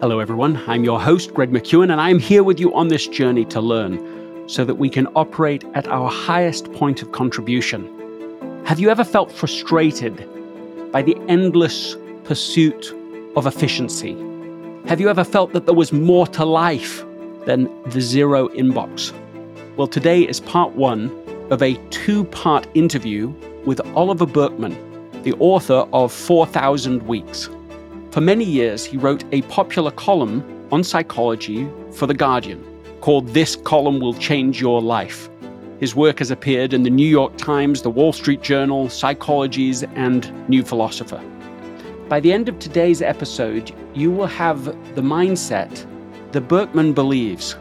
Hello, everyone. I'm your host, Greg McKeown, and I'm here with you on this journey to learn so that we can operate at our highest point of contribution. Have you ever felt frustrated by the endless pursuit of efficiency? Have you ever felt that there was more to life than the zero inbox? Well, today is part one of a two part interview with Oliver Burkeman, the author of 4,000 Weeks. For many years, he wrote a popular column on psychology for The Guardian called This Column Will Change Your Life. His work has appeared in the New York Times, the Wall Street Journal, Psychologies, and New Philosopher. By the end of today's episode, you will have the mindset that Burkeman believes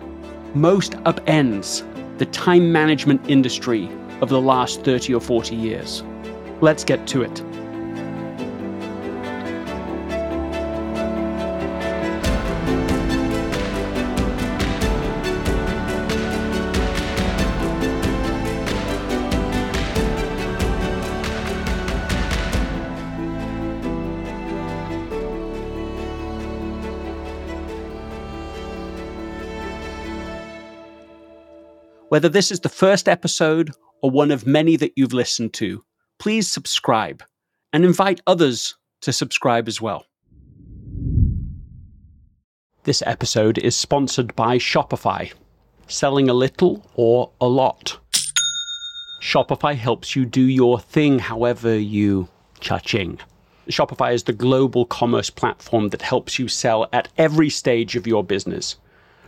most upends the time management industry of the last 30 or 40 years. Let's get to it. Whether this is the first episode or one of many that you've listened to, please subscribe and invite others to subscribe as well. This episode is sponsored by Shopify. Selling a little or a lot. Shopify helps you do your thing however you cha-ching. Shopify is the global commerce platform that helps you sell at every stage of your business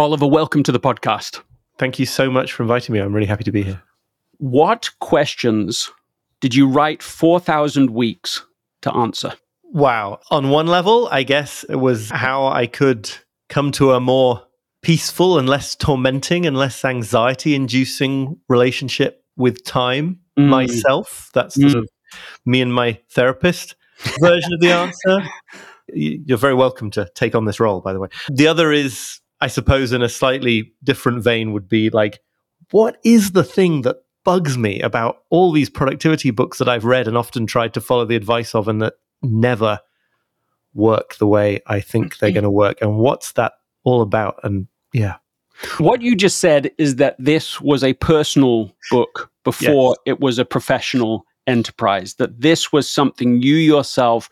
Oliver, welcome to the podcast. Thank you so much for inviting me. I'm really happy to be here. What questions did you write 4,000 weeks to answer? Wow. On one level, I guess it was how I could come to a more peaceful and less tormenting and less anxiety inducing relationship with time mm. myself. That's mm. sort of me and my therapist version of the answer. You're very welcome to take on this role, by the way. The other is I suppose in a slightly different vein would be like, what is the thing that bugs me about all these productivity books that I've read and often tried to follow the advice of and that never work the way I think they're mm. going to work? And what's that all about? And yeah. What you just said is that this was a personal book before yes. it was a professional enterprise, that this was something you yourself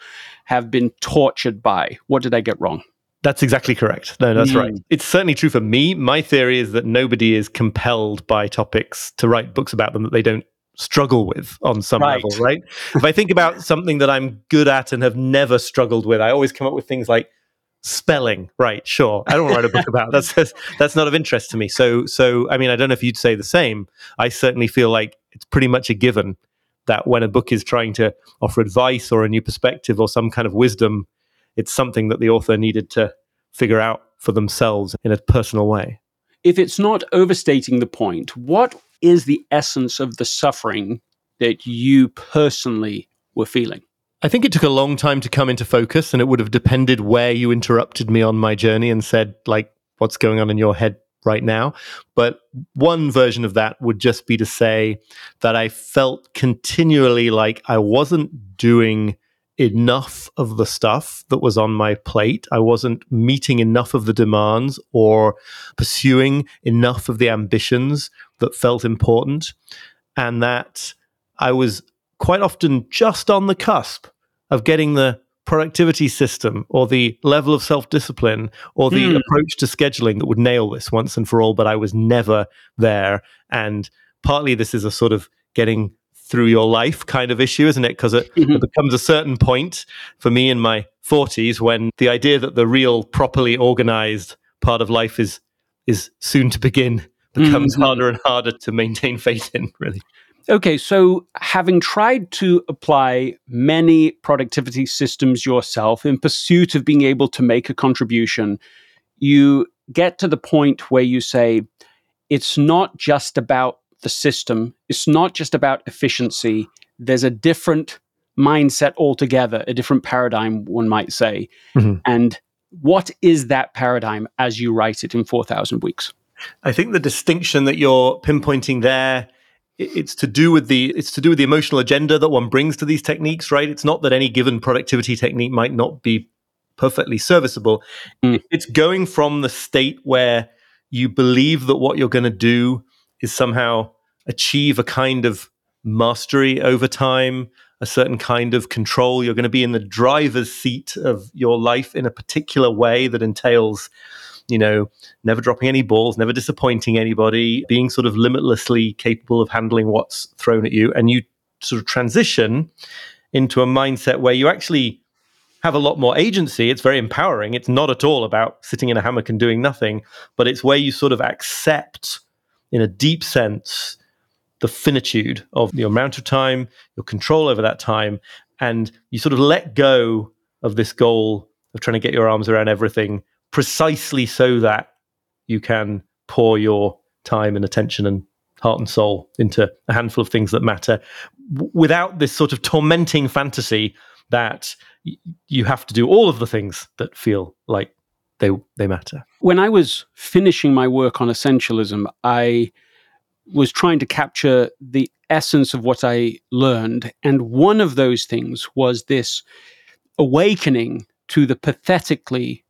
have been tortured by. What did I get wrong? That's exactly correct. No, that's mm. right. It's certainly true for me. My theory is that nobody is compelled by topics to write books about them that they don't struggle with on some right. level, right? if I think about something that I'm good at and have never struggled with, I always come up with things like spelling. Right, sure. I don't want to write a book about that's, that's that's not of interest to me. So so I mean, I don't know if you'd say the same. I certainly feel like it's pretty much a given that when a book is trying to offer advice or a new perspective or some kind of wisdom it's something that the author needed to figure out for themselves in a personal way. If it's not overstating the point, what is the essence of the suffering that you personally were feeling? I think it took a long time to come into focus, and it would have depended where you interrupted me on my journey and said, like, what's going on in your head right now. But one version of that would just be to say that I felt continually like I wasn't doing enough of the stuff that was on my plate. I wasn't meeting enough of the demands or pursuing enough of the ambitions that felt important. And that I was quite often just on the cusp of getting the productivity system or the level of self discipline or the mm. approach to scheduling that would nail this once and for all, but I was never there. And partly this is a sort of getting through your life kind of issue, isn't it? Because it, mm-hmm. it, becomes a certain point for me in my 40s when the idea that the real properly organized part of life is is soon to begin becomes mm-hmm. harder and harder to maintain faith in, really. Okay, so having tried to apply many productivity systems yourself in pursuit of being able to make a contribution, you get to the point where you say, it's not just about the system, it's not just about efficiency. There's a different mindset altogether, a different paradigm, one might say. Mm-hmm. And what is that paradigm as you write it in 4,000 weeks? I think the distinction that you're pinpointing there it's to do with the it's to do with the emotional agenda that one brings to these techniques right it's not that any given productivity technique might not be perfectly serviceable mm. it's going from the state where you believe that what you're going to do is somehow achieve a kind of mastery over time a certain kind of control you're going to be in the driver's seat of your life in a particular way that entails you know, never dropping any balls, never disappointing anybody, being sort of limitlessly capable of handling what's thrown at you. And you sort of transition into a mindset where you actually have a lot more agency. It's very empowering. It's not at all about sitting in a hammock and doing nothing, but it's where you sort of accept, in a deep sense, the finitude of your amount of time, your control over that time, and you sort of let go of this goal of trying to get your arms around everything precisely so that you can pour your time and attention and heart and soul into a handful of things that matter w- without this sort of tormenting fantasy that y- you have to do all of the things that feel like they they matter. When I was finishing my work on essentialism, I was trying to capture the essence of what I learned and one of those things was this awakening to the pathetically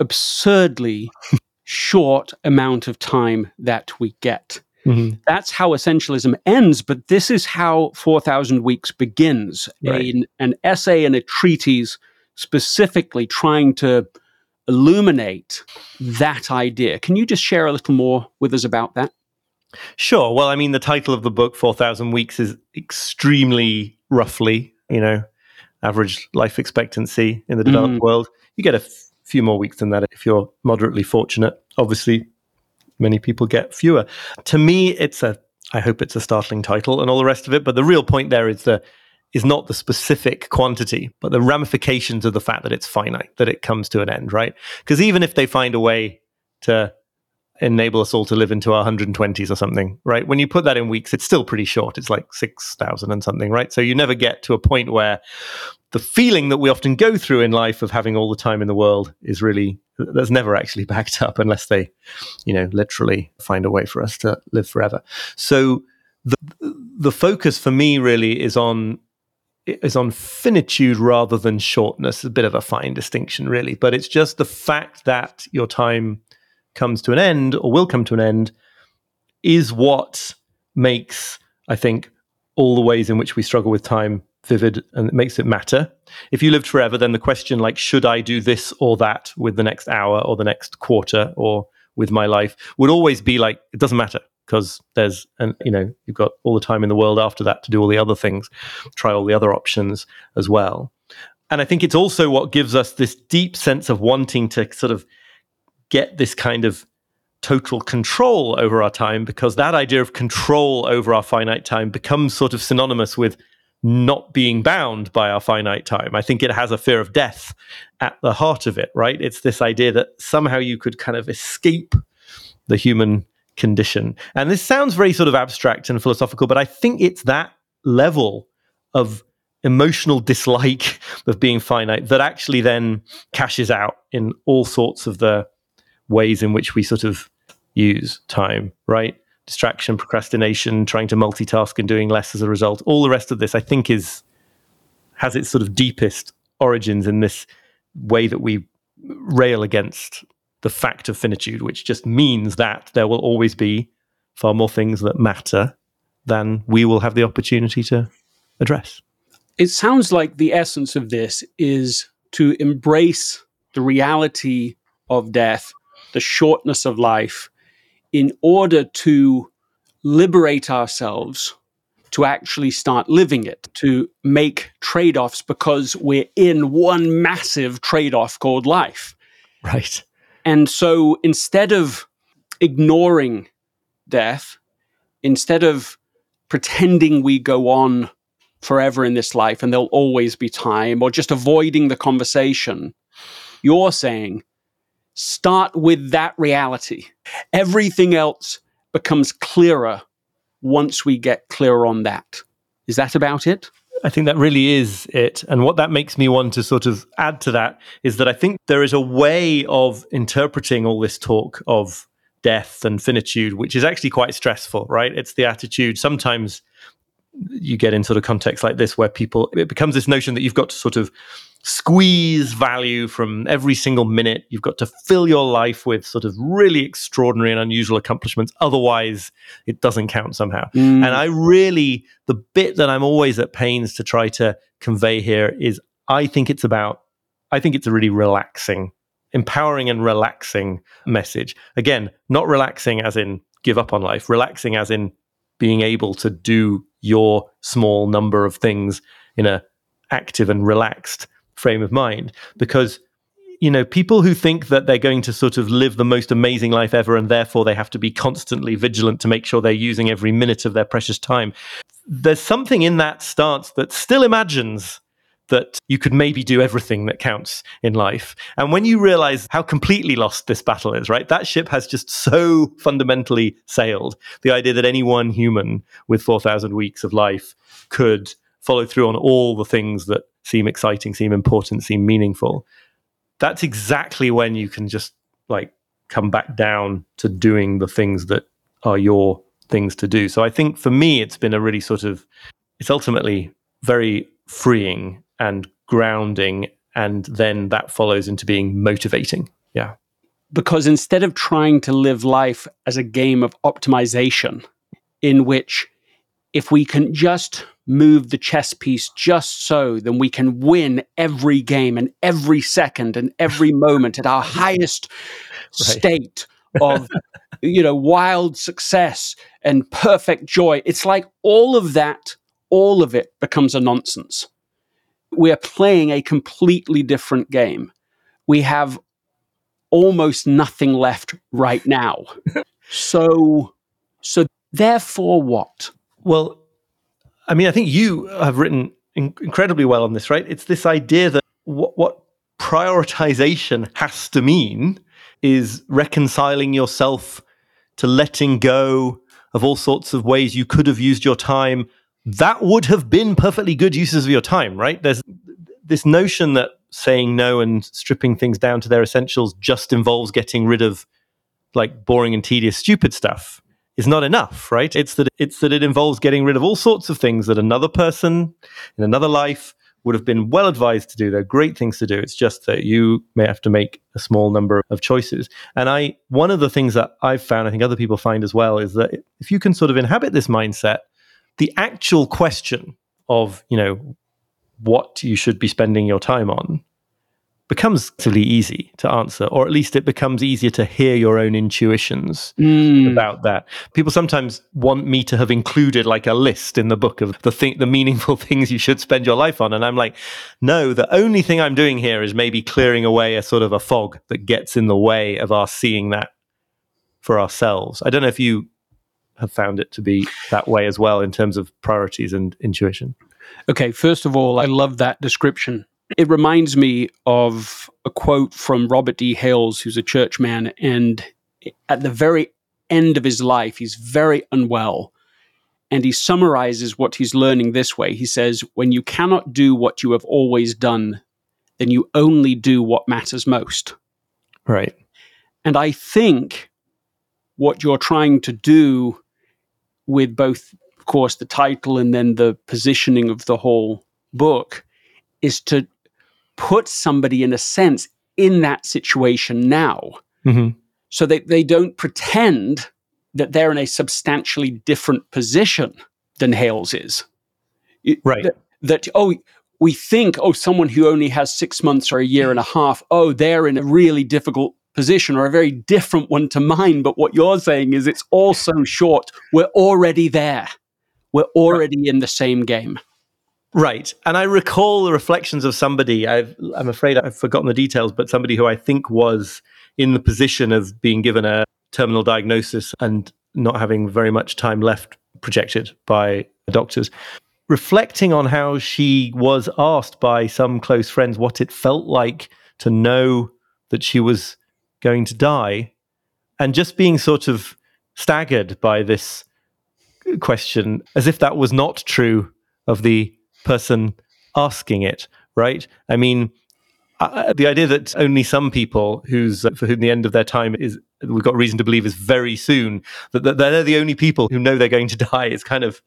absurdly short amount of time that we get. Mm-hmm. That's how essentialism ends, but this is how 4,000 Weeks begins right. a, an essay and a treatise specifically trying to illuminate that idea. Can you just share a little more with us about that? Sure. Well, I mean, the title of the book, 4,000 Weeks, is extremely roughly, you know, average life expectancy in the developed mm. world. You get a few more weeks than that if you're moderately fortunate. Obviously, many people get fewer. To me, it's a I hope it's a startling title and all the rest of it. But the real point there is the is not the specific quantity, but the ramifications of the fact that it's finite, that it comes to an end, right? Because even if they find a way to enable us all to live into our 120s or something, right? When you put that in weeks, it's still pretty short. It's like 6,000 and something, right? So you never get to a point where the feeling that we often go through in life of having all the time in the world is really, that's never actually backed up unless they, you know, literally find a way for us to live forever. So the, the focus for me really is on is on finitude rather than shortness. a bit of a fine distinction, really, but it's just the fact that your time comes to an end or will come to an end is what makes, I think, all the ways in which we struggle with time vivid and it makes it matter. If you lived forever, then the question like, should I do this or that with the next hour or the next quarter or with my life would always be like, it doesn't matter because there's, and you know, you've got all the time in the world after that to do all the other things, try all the other options as well. And I think it's also what gives us this deep sense of wanting to sort of get this kind of total control over our time because that idea of control over our finite time becomes sort of synonymous with not being bound by our finite time. I think it has a fear of death at the heart of it, right? It's this idea that somehow you could kind of escape the human condition. And this sounds very sort of abstract and philosophical, but I think it's that level of emotional dislike of being finite that actually then cashes out in all sorts of the ways in which we sort of use time, right? Distraction, procrastination, trying to multitask and doing less as a result. All the rest of this, I think, is has its sort of deepest origins in this way that we rail against the fact of finitude, which just means that there will always be far more things that matter than we will have the opportunity to address. It sounds like the essence of this is to embrace the reality of death, the shortness of life, in order to liberate ourselves to actually start living it, to make trade offs because we're in one massive trade off called life. Right. And so instead of ignoring death, instead of pretending we go on forever in this life and there'll always be time, or just avoiding the conversation, you're saying start with that reality. Everything else becomes clearer once we get clear on that. Is that about it? I think that really is it. And what that makes me want to sort of add to that is that I think there is a way of interpreting all this talk of death and finitude, which is actually quite stressful, right? It's the attitude. Sometimes you get in sort of contexts like this where people, it becomes this notion that you've got to sort of squeeze value from every single minute. You've got to fill your life with sort of really extraordinary and unusual accomplishments. Otherwise, it doesn't count somehow. Mm. And I really, the bit that I'm always at pains to try to convey here is I think it's about, I think it's a really relaxing, empowering and relaxing message. Again, not relaxing as in give up on life, relaxing as in being able to do your small number of things in a active and relaxed frame of mind because you know people who think that they're going to sort of live the most amazing life ever and therefore they have to be constantly vigilant to make sure they're using every minute of their precious time there's something in that stance that still imagines that you could maybe do everything that counts in life. And when you realize how completely lost this battle is, right? That ship has just so fundamentally sailed. The idea that any one human with 4,000 weeks of life could follow through on all the things that seem exciting, seem important, seem meaningful. That's exactly when you can just like come back down to doing the things that are your things to do. So I think for me, it's been a really sort of, it's ultimately very freeing and grounding. And then that follows into being motivating. Yeah. Because instead of trying to live life as a game of optimization, in which if we can just move the chess piece just so, then we can win every game and every second and every moment at our highest right. state of you know wild success and perfect joy. It's like all of that all of it becomes a nonsense. We are playing a completely different game. We have almost nothing left right now. So so therefore what well I mean, I think you have written in- incredibly well on this, right? It's this idea that what, what prioritization has to mean is reconciling yourself to letting go of all sorts of ways you could have used your time that would have been perfectly good uses of your time, right? There's this notion that saying no and stripping things down to their essentials just involves getting rid of like boring and tedious, stupid stuff is not enough, right? It's that it's that it involves getting rid of all sorts of things that another person in another life would have been well advised to do. They're great things to do. It's just that you may have to make a small number of choices. And I one of the things that I've found, I think other people find as well, is that if you can sort of inhabit this mindset, the actual question of, you know, what you should be spending your time on becomes really easy to answer, or at least it becomes easier to hear your own intuitions mm. about that. People sometimes want me to have included like a list in the book of the thing, the meaningful things you should spend your life on, and I'm like, no, the only thing I'm doing here is maybe clearing away a sort of a fog that gets in the way of our seeing that for ourselves. I don't know if you have found it to be that way as well in terms of priorities and intuition. Okay, first of all, I love that description it reminds me of a quote from Robert D. Hales, who's a churchman, and at the very end of his life, he's very unwell. And he summarizes what he's learning this way. He says, When you cannot do what you have always done, then you only do what matters most. Right. And I think what you're trying to do with both, of course, the title and then the positioning of the whole book is to put somebody, in a sense, in that situation now. Mm-hmm. So that they don't pretend that they're in a substantially different position than Hales is. Right. That, that, oh, we think, oh, someone who only has six months or a year and a half, oh, they're in a really difficult position or a very different one to mine. But what you're saying is it's all so short. We're already there. We're already right. in the same game. Right. And I recall the reflections of somebody, i am afraid I've forgotten the details, but somebody who I think was in the position of being given a terminal diagnosis and not having very much time left projected by doctors. Reflecting on how she was asked by some close friends what it felt like to know that she was going to die, and just being sort of staggered by this question, as if that was not true of the person asking it, right? I mean, uh, the idea that only some people who's for whom the end of their time is we've got reason to believe is very soon that, that they're the only people who know they're going to die is kind of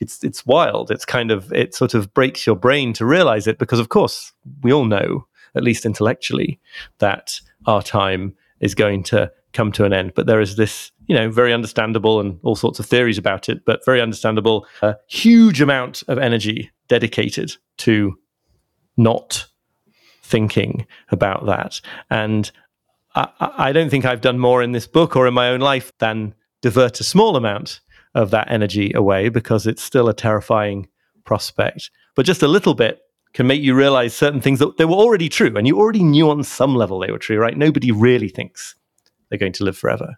it's it's wild it's kind of it sort of breaks your brain to realize it because of course we all know at least intellectually that our time is going to come to an end. But there is this, you know, very understandable and all sorts of theories about it, but very understandable, a uh, huge amount of energy dedicated to not thinking about that. And I, I don't think I've done more in this book or in my own life than divert a small amount of that energy away because it's still a terrifying prospect. But just a little bit can make you realize certain things that they were already true and you already knew on some level they were true, right? Nobody really thinks they're going to live forever.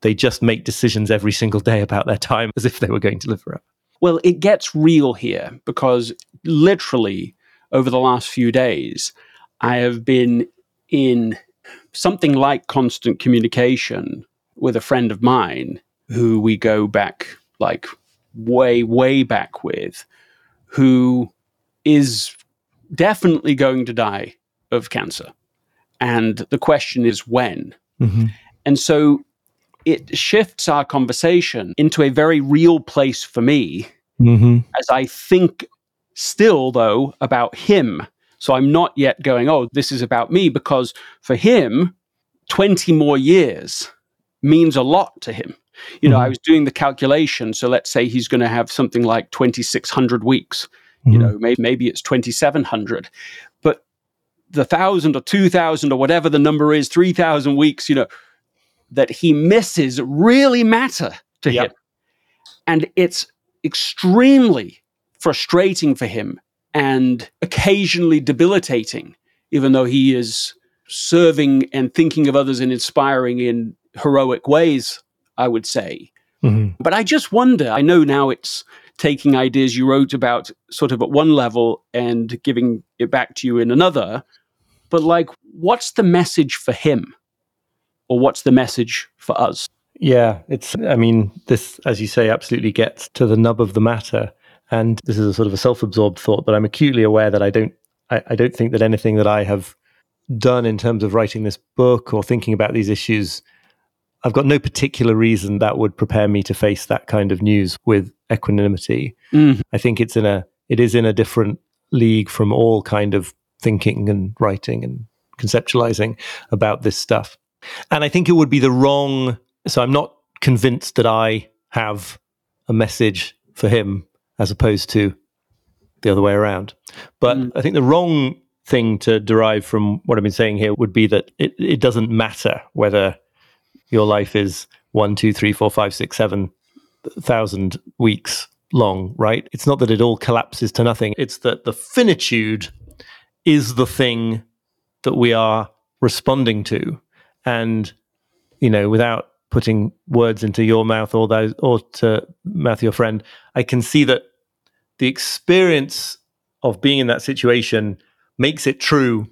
They just make decisions every single day about their time as if they were going to live forever. Well, it gets real here because literally over the last few days, I have been in something like constant communication with a friend of mine who we go back like way, way back with, who is definitely going to die of cancer. And the question is when. Mm-hmm. And so it shifts our conversation into a very real place for me mm-hmm. as I think still, though, about him. So I'm not yet going, oh, this is about me, because for him, 20 more years means a lot to him. You know, mm-hmm. I was doing the calculation. So let's say he's going to have something like 2,600 weeks. Mm-hmm. You know, maybe, maybe it's 2,700. But the 1,000 or 2,000 or whatever the number is, 3,000 weeks, you know, that he misses really matter to yep. him. And it's extremely frustrating for him and occasionally debilitating, even though he is serving and thinking of others and inspiring in heroic ways, I would say. Mm-hmm. But I just wonder, I know now it's taking ideas you wrote about sort of at one level and giving it back to you in another. But like, what's the message for him? Or what's the message for us? Yeah, it's, I mean, this, as you say, absolutely gets to the nub of the matter. And this is a sort of a self absorbed thought, but I'm acutely aware that I don't, I, I don't think that anything that I have done in terms of writing this book or thinking about these issues I've got no particular reason that would prepare me to face that kind of news with equanimity. Mm. I think it's in a it is in a different league from all kind of thinking and writing and conceptualizing about this stuff. And I think it would be the wrong so I'm not convinced that I have a message for him as opposed to the other way around. But mm. I think the wrong thing to derive from what I've been saying here would be that it, it doesn't matter whether your life is one, two, three, four, five, six, seven thousand weeks long, right? It's not that it all collapses to nothing. It's that the finitude is the thing that we are responding to. And, you know, without putting words into your mouth or those or to mouth your friend, I can see that the experience of being in that situation makes it true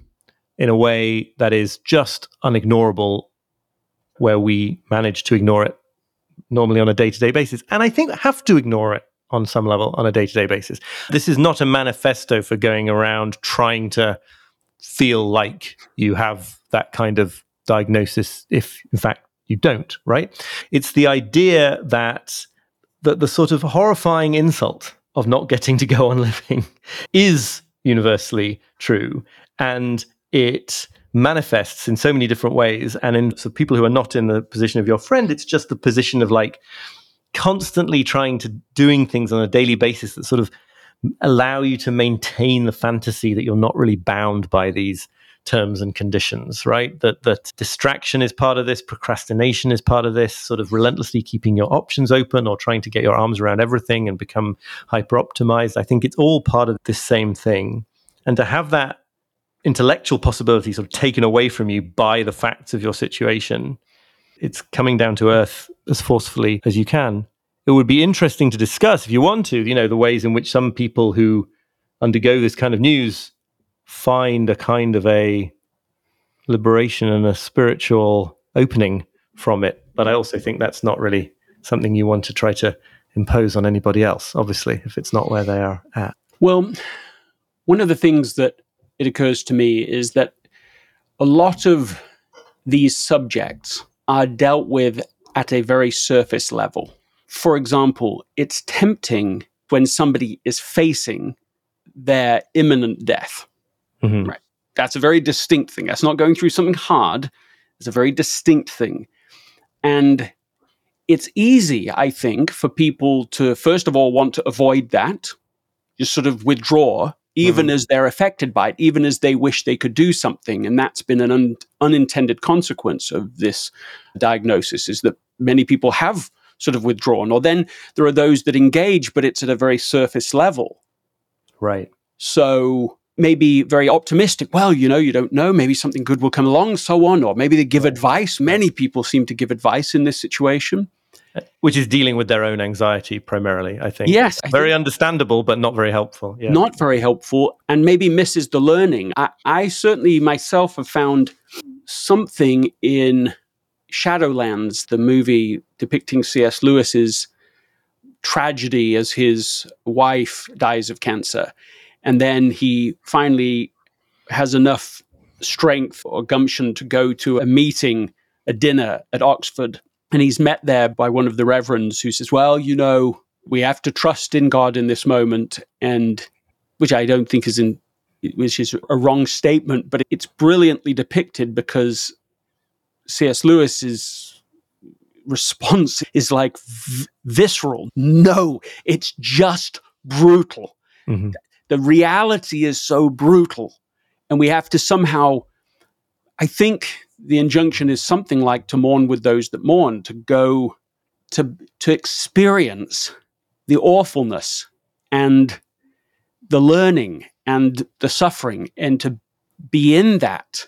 in a way that is just unignorable where we manage to ignore it normally on a day to day basis. And I think have to ignore it on some level on a day to day basis. This is not a manifesto for going around trying to feel like you have that kind of diagnosis if, in fact, you don't, right? It's the idea that that the sort of horrifying insult of not getting to go on living is universally true and it manifests in so many different ways and in so people who are not in the position of your friend it's just the position of like constantly trying to doing things on a daily basis that sort of allow you to maintain the fantasy that you're not really bound by these terms and conditions, right? That that distraction is part of this, procrastination is part of this, sort of relentlessly keeping your options open or trying to get your arms around everything and become hyper optimized. I think it's all part of this same thing. And to have that intellectual possibility sort of taken away from you by the facts of your situation, it's coming down to earth as forcefully as you can. It would be interesting to discuss, if you want to, you know, the ways in which some people who undergo this kind of news find a kind of a liberation and a spiritual opening from it. But I also think that's not really something you want to try to impose on anybody else, obviously, if it's not where they are at. Well, one of the things that it occurs to me is that a lot of these subjects are dealt with at a very surface level. For example, it's tempting when somebody is facing their imminent death Mm-hmm. Right. That's a very distinct thing. That's not going through something hard. It's a very distinct thing. And it's easy, I think, for people to, first of all, want to avoid that, just sort of withdraw, even mm-hmm. as they're affected by it, even as they wish they could do something. And that's been an un- unintended consequence of this diagnosis, is that many people have sort of withdrawn. Or then there are those that engage, but it's at a very surface level. Right. So maybe very optimistic. Well, you know, you don't know. Maybe something good will come along, so on. Or maybe they give advice. Many people seem to give advice in this situation. Uh, which is dealing with their own anxiety primarily, I think. Yes. I very think understandable, but not very helpful. Yeah. Not very helpful, and maybe misses the learning. I, I certainly myself have found something in Shadowlands, the movie depicting C.S. Lewis's tragedy as his wife dies of cancer and then he finally has enough strength or gumption to go to a meeting, a dinner at Oxford. And he's met there by one of the reverends who says, Well, you know, we have to trust in God in this moment. And which I don't think is in which is a wrong statement, but it's brilliantly depicted because C.S. Lewis's response is like v- visceral. No, it's just brutal. Mm-hmm the reality is so brutal. And we have to somehow, I think the injunction is something like to mourn with those that mourn, to go to, to experience the awfulness and the learning and the suffering and to be in that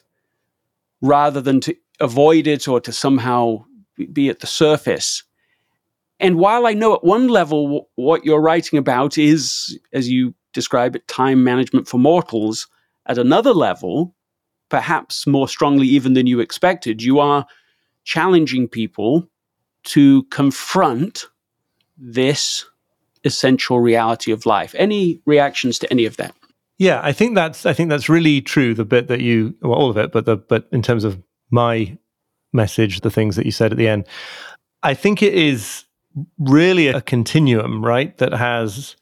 rather than to avoid it or to somehow be at the surface. And while I know at one level what you're writing about is, as you describe it time management for mortals at another level, perhaps more strongly even than you expected. You are challenging people to confront this essential reality of life. Any reactions to any of that? Yeah, I think that's I think that's really true. The bit that you, well, all of it, but the but in terms of my message, the things that you said at the end, I think it is really a continuum, right? That has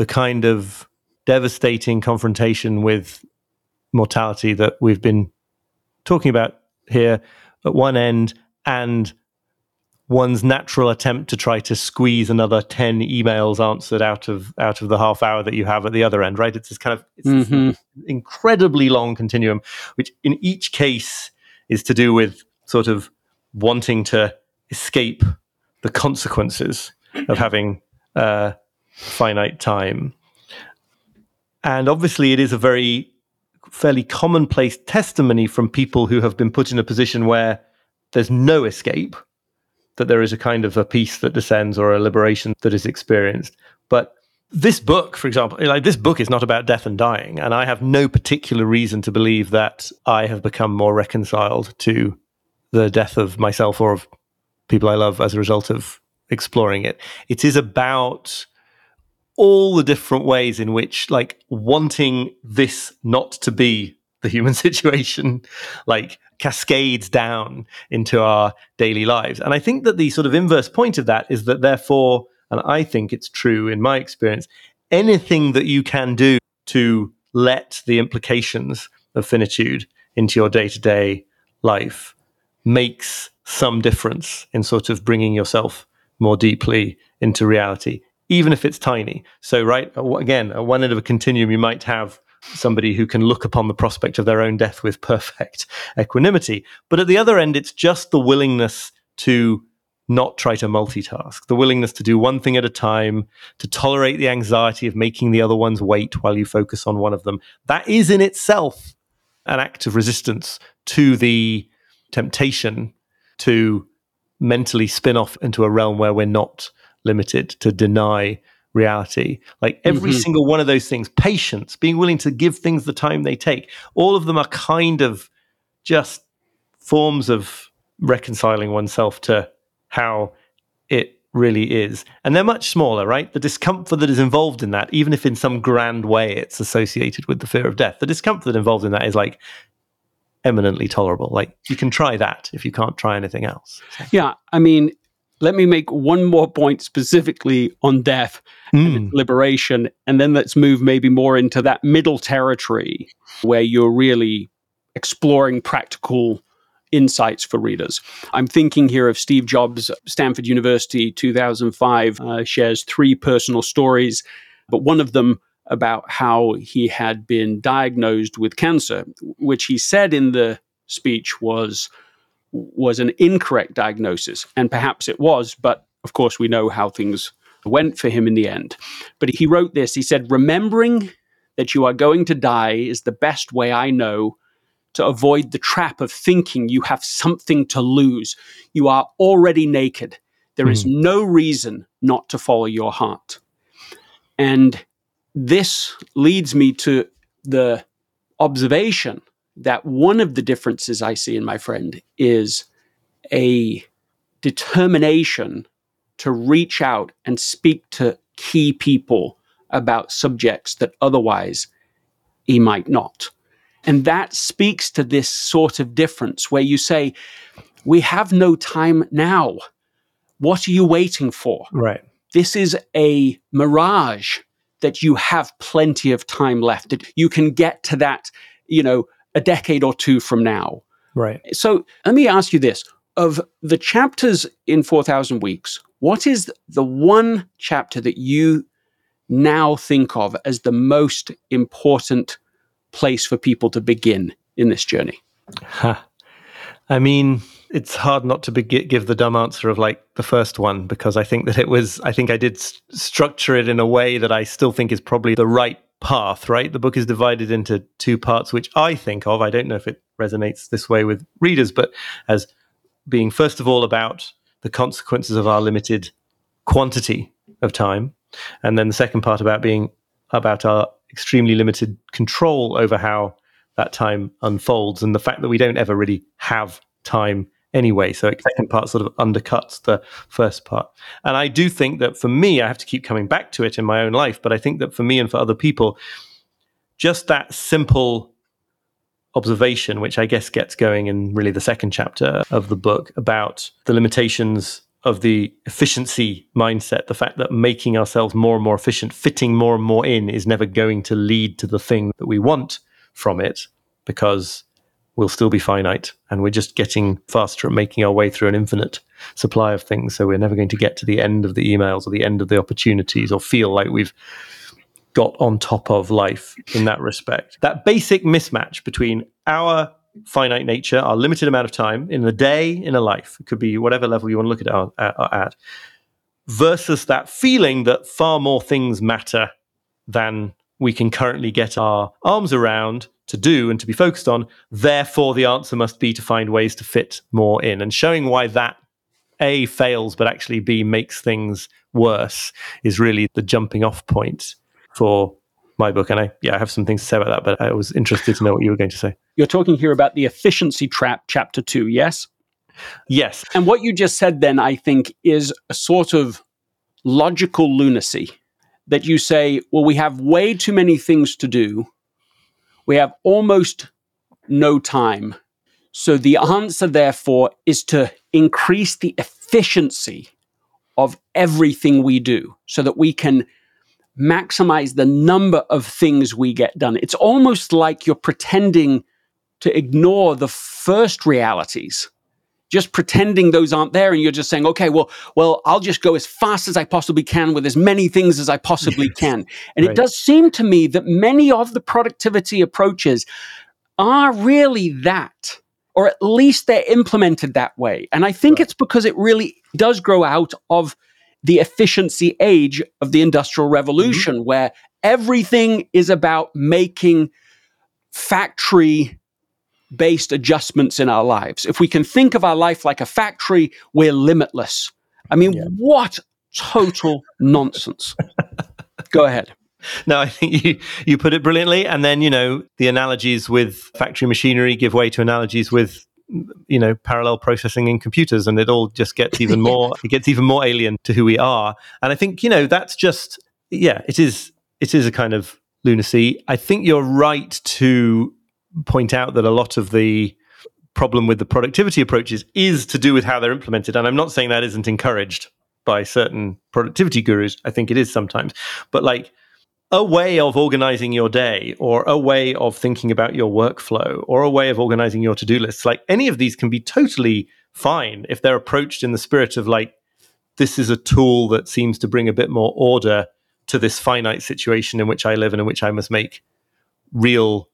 the kind of devastating confrontation with mortality that we've been talking about here at one end and one's natural attempt to try to squeeze another 10 emails answered out of out of the half hour that you have at the other end right it's this kind of it's mm-hmm. incredibly long continuum which in each case is to do with sort of wanting to escape the consequences of having uh, finite time. And obviously, it is a very fairly commonplace testimony from people who have been put in a position where there's no escape, that there is a kind of a peace that descends or a liberation that is experienced. But this book, for example, like this book is not about death and dying, and I have no particular reason to believe that I have become more reconciled to the death of myself or of people I love as a result of exploring it. It is about all the different ways in which, like, wanting this not to be the human situation, like, cascades down into our daily lives. And I think that the sort of inverse point of that is that, therefore, and I think it's true in my experience, anything that you can do to let the implications of finitude into your day to day life makes some difference in sort of bringing yourself more deeply into reality, even if it's tiny. So, right, uh, again, at one end of a continuum, you might have somebody who can look upon the prospect of their own death with perfect equanimity. But at the other end, it's just the willingness to not try to multitask, the willingness to do one thing at a time, to tolerate the anxiety of making the other ones wait while you focus on one of them. That is in itself an act of resistance to the temptation to mentally spin off into a realm where we're not limited, to deny reality. Like every mm-hmm. single one of those things, patience, being willing to give things the time they take, all of them are kind of just forms of reconciling oneself to how it really is. And they're much smaller, right? The discomfort that is involved in that, even if in some grand way it's associated with the fear of death, the discomfort involved in that is like eminently tolerable. Like you can try that if you can't try anything else. Yeah. I mean, let me make one more point specifically on death mm. and liberation, and then let's move maybe more into that middle territory where you're really exploring practical insights for readers. I'm thinking here of Steve Jobs, Stanford University, 2005, uh, shares three personal stories, but one of them about how he had been diagnosed with cancer, which he said in the speech was was an incorrect diagnosis, and perhaps it was, but of course we know how things went for him in the end. But he wrote this. He said, "Remembering that you are going to die is the best way I know to avoid the trap of thinking you have something to lose. You are already naked. There mm. is hmm. no reason not to follow your heart. And this leads me to the observation that one of the differences I see in my friend is a determination to reach out and speak to key people about subjects that otherwise he might not. And that speaks to this sort of difference where you say, we have no time now. What are you waiting for? Right. This is a mirage that you have plenty of time left. That you can get to that, you know, a decade or two from now. Right. So let me ask you this of the chapters in 4,000 Weeks, what is the one chapter that you now think of as the most important place for people to begin in this journey? Huh. I mean, it's hard not to be- give the dumb answer of like the first one because I think that it was, I think I did st- structure it in a way that I still think is probably the right path, right? The book is divided into two parts, which I think of, I don't know if it resonates this way with readers, but as being, first of all, about the consequences of our limited quantity of time. And then the second part about being about our extremely limited control over how that time unfolds and the fact that we don't ever really have time anyway. So the second part sort of undercuts the first part. And I do think that for me, I have to keep coming back to it in my own life, but I think that for me and for other people, just that simple observation, which I guess gets going in really the second chapter of the book about the limitations of the efficiency mindset, the fact that making ourselves more and more efficient, fitting more and more in is never going to lead to the thing that we want from it because we'll still be finite and we're just getting faster at making our way through an infinite supply of things. So we're never going to get to the end of the emails or the end of the opportunities or feel like we've got on top of life in that respect. That basic mismatch between our finite nature, our limited amount of time in a day, in a life. It could be whatever level you want to look at it at, at, versus that feeling that far more things matter than we can currently get our arms around to do and to be focused on. Therefore, the answer must be to find ways to fit more in and showing why that A fails, but actually B makes things worse is really the jumping off point for my book. And I, yeah, I have some things to say about that, but I was interested to know what you were going to say. You're talking here about the efficiency trap, chapter two, yes? Yes. And what you just said then, I think, is a sort of logical lunacy that you say, well, we have way too many things to do. We have almost no time. So the answer, therefore, is to increase the efficiency of everything we do so that we can maximize the number of things we get done. It's almost like you're pretending to ignore the first realities just pretending those aren't there and you're just saying okay well well i'll just go as fast as i possibly can with as many things as i possibly can and right. it does seem to me that many of the productivity approaches are really that or at least they're implemented that way and i think right. it's because it really does grow out of the efficiency age of the industrial revolution mm-hmm. where everything is about making factory based adjustments in our lives. If we can think of our life like a factory, we're limitless. I mean, yeah. what total nonsense. Go ahead. No, I think you you put it brilliantly. And then, you know, the analogies with factory machinery give way to analogies with you know parallel processing in computers and it all just gets even more it gets even more alien to who we are and i think you know that's just yeah it is it is a kind of lunacy i think you're right to point out that a lot of the problem with the productivity approaches is to do with how they're implemented. And I'm not saying that isn't encouraged by certain productivity gurus. I think it is sometimes. But like a way of organizing your day or a way of thinking about your workflow or a way of organizing your to-do lists, like any of these can be totally fine if they're approached in the spirit of like, this is a tool that seems to bring a bit more order to this finite situation in which I live and in which I must make real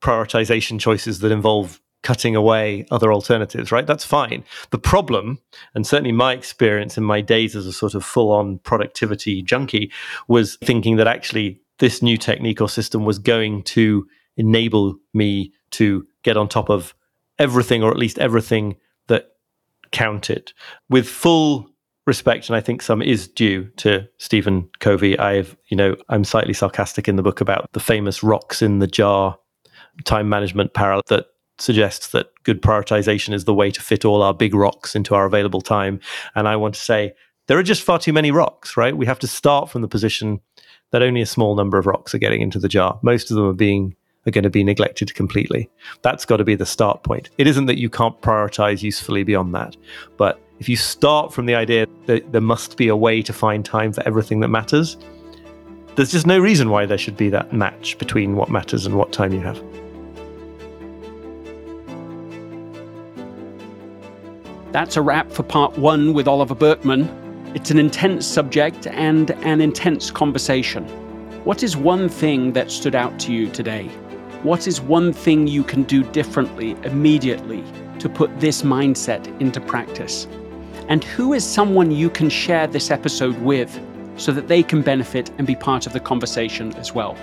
prioritization choices that involve cutting away other alternatives, right? That's fine. The problem, and certainly my experience in my days as a sort of full on productivity junkie, was thinking that actually this new technique or system was going to enable me to get on top of everything, or at least everything that counted. With full respect, and I think some is due to Stephen Covey. I've, you know, I'm slightly sarcastic in the book about the famous rocks in the jar time management parallel that suggests that good prioritization is the way to fit all our big rocks into our available time. And I want to say there are just far too many rocks, right? We have to start from the position that only a small number of rocks are getting into the jar. Most of them are being are going to be neglected completely. That's got to be the start point. It isn't that you can't prioritize usefully beyond that, but if you start from the idea that there must be a way to find time for everything that matters, there's just no reason why there should be that match between what matters and what time you have. That's a wrap for part one with Oliver Burkeman. It's an intense subject and an intense conversation. What is one thing that stood out to you today? What is one thing you can do differently immediately to put this mindset into practice? And who is someone you can share this episode with so that they can benefit and be part of the conversation as well?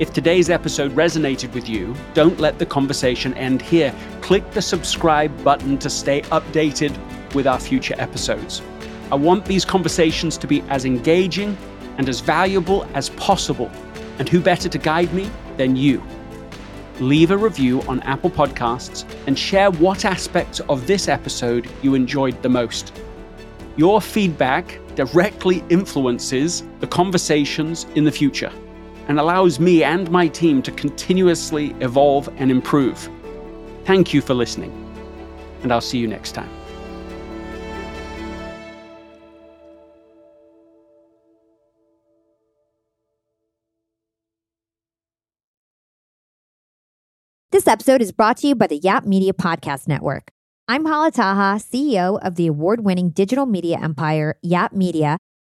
If today's episode resonated with you, don't let the conversation end here. Click the subscribe button to stay updated with our future episodes. I want these conversations to be as engaging and as valuable as possible. And who better to guide me than you? Leave a review on Apple Podcasts and share what aspects of this episode you enjoyed the most. Your feedback directly influences the conversations in the future and allows me and my team to continuously evolve and improve. Thank you for listening, and I'll see you next time. This episode is brought to you by the Yap Media Podcast Network. I'm Hala Taha, CEO of the award winning digital media empire, Yap Media